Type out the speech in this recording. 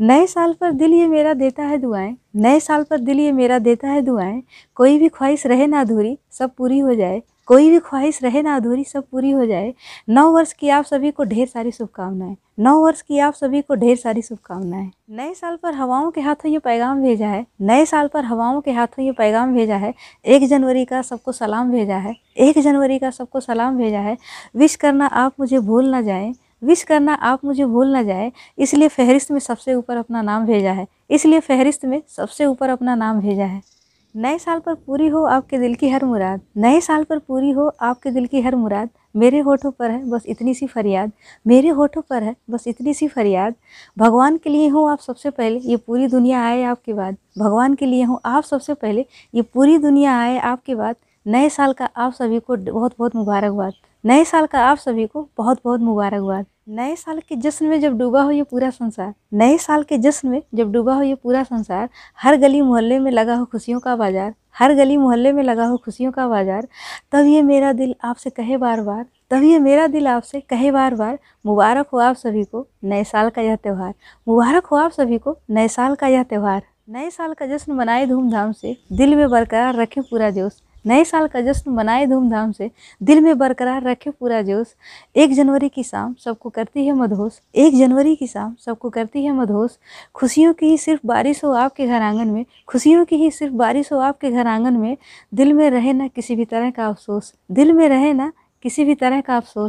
नए साल पर दिल ये मेरा देता है दुआएँ, नए साल पर दिल ये मेरा देता है दुआएँ, कोई भी ख्वाहिश रहे ना अधूरी, सब पूरी हो जाए। कोई भी ख्वाहिश रहे ना अधूरी, सब पूरी हो जाए। नौ वर्ष की आप सभी को ढेर सारी शुभकामनाएँ। नौ वर्ष की आप सभी को ढेर सारी शुभकामनाएँ। नए साल पर हवाओं के हाथों ये पैगाम भेजा है। नए साल पर हवाओं के हाथों ये पैगाम भेजा है। एक जनवरी का सबको सलाम भेजा है। एक जनवरी का सबको सलाम भेजा है। विश करना आप मुझे भूल ना जाएँ। विश करना आप मुझे भूल ना जाए, इसलिए फहरिस्त में सबसे ऊपर अपना नाम भेजा है। इसलिए फहरिस्त में सबसे ऊपर अपना नाम भेजा है। नए साल पर पूरी हो आपके दिल की हर मुराद। नए साल पर पूरी हो आपके दिल की हर मुराद। मेरे होठों पर है बस इतनी सी फरियाद। मेरे होठों पर है बस इतनी सी फरियाद। भगवान के लिए हो आप सबसे पहले, ये पूरी दुनिया आए आपके बाद। भगवान के लिए हो आप सबसे पहले, ये पूरी दुनिया आए आपके बाद। नए साल का आप सभी को बहुत बहुत मुबारकबाद। नए साल का आप सभी को बहुत बहुत मुबारकबाद। नए साल के जश्न में जब डूबा हो ये पूरा संसार, नए साल के जश्न में जब डूबा हो ये पूरा संसार, हर गली मोहल्ले में लगा हो खुशियों का बाज़ार, हर गली मोहल्ले में लगा हो खुशियों का बाज़ार, तब ये मेरा दिल आपसे कहे बार बार, तब ये मेरा दिल आपसे कहे बार बार, मुबारक हो आप सभी को नए साल का यह त्यौहार, मुबारक हो आप सभी को नए साल का यह त्यौहार, नए साल का जश्न मनाए धूमधाम से दिल में बरकरार रखें पूरा जोश। नए साल का जश्न मनाए धूमधाम से दिल में बरकरार रखे पूरा जोश। एक जनवरी की शाम सबको करती है मधोस एक जनवरी की शाम सबको करती है मधोस खुशियों की ही सिर्फ़ बारिश हो आपके घर आँगन में। खुशियों की ही सिर्फ़ बारिश हो आपके घर आँगन में। दिल में रहे ना किसी भी तरह का अफसोस। दिल में रहे ना किसी भी तरह का अफसोस।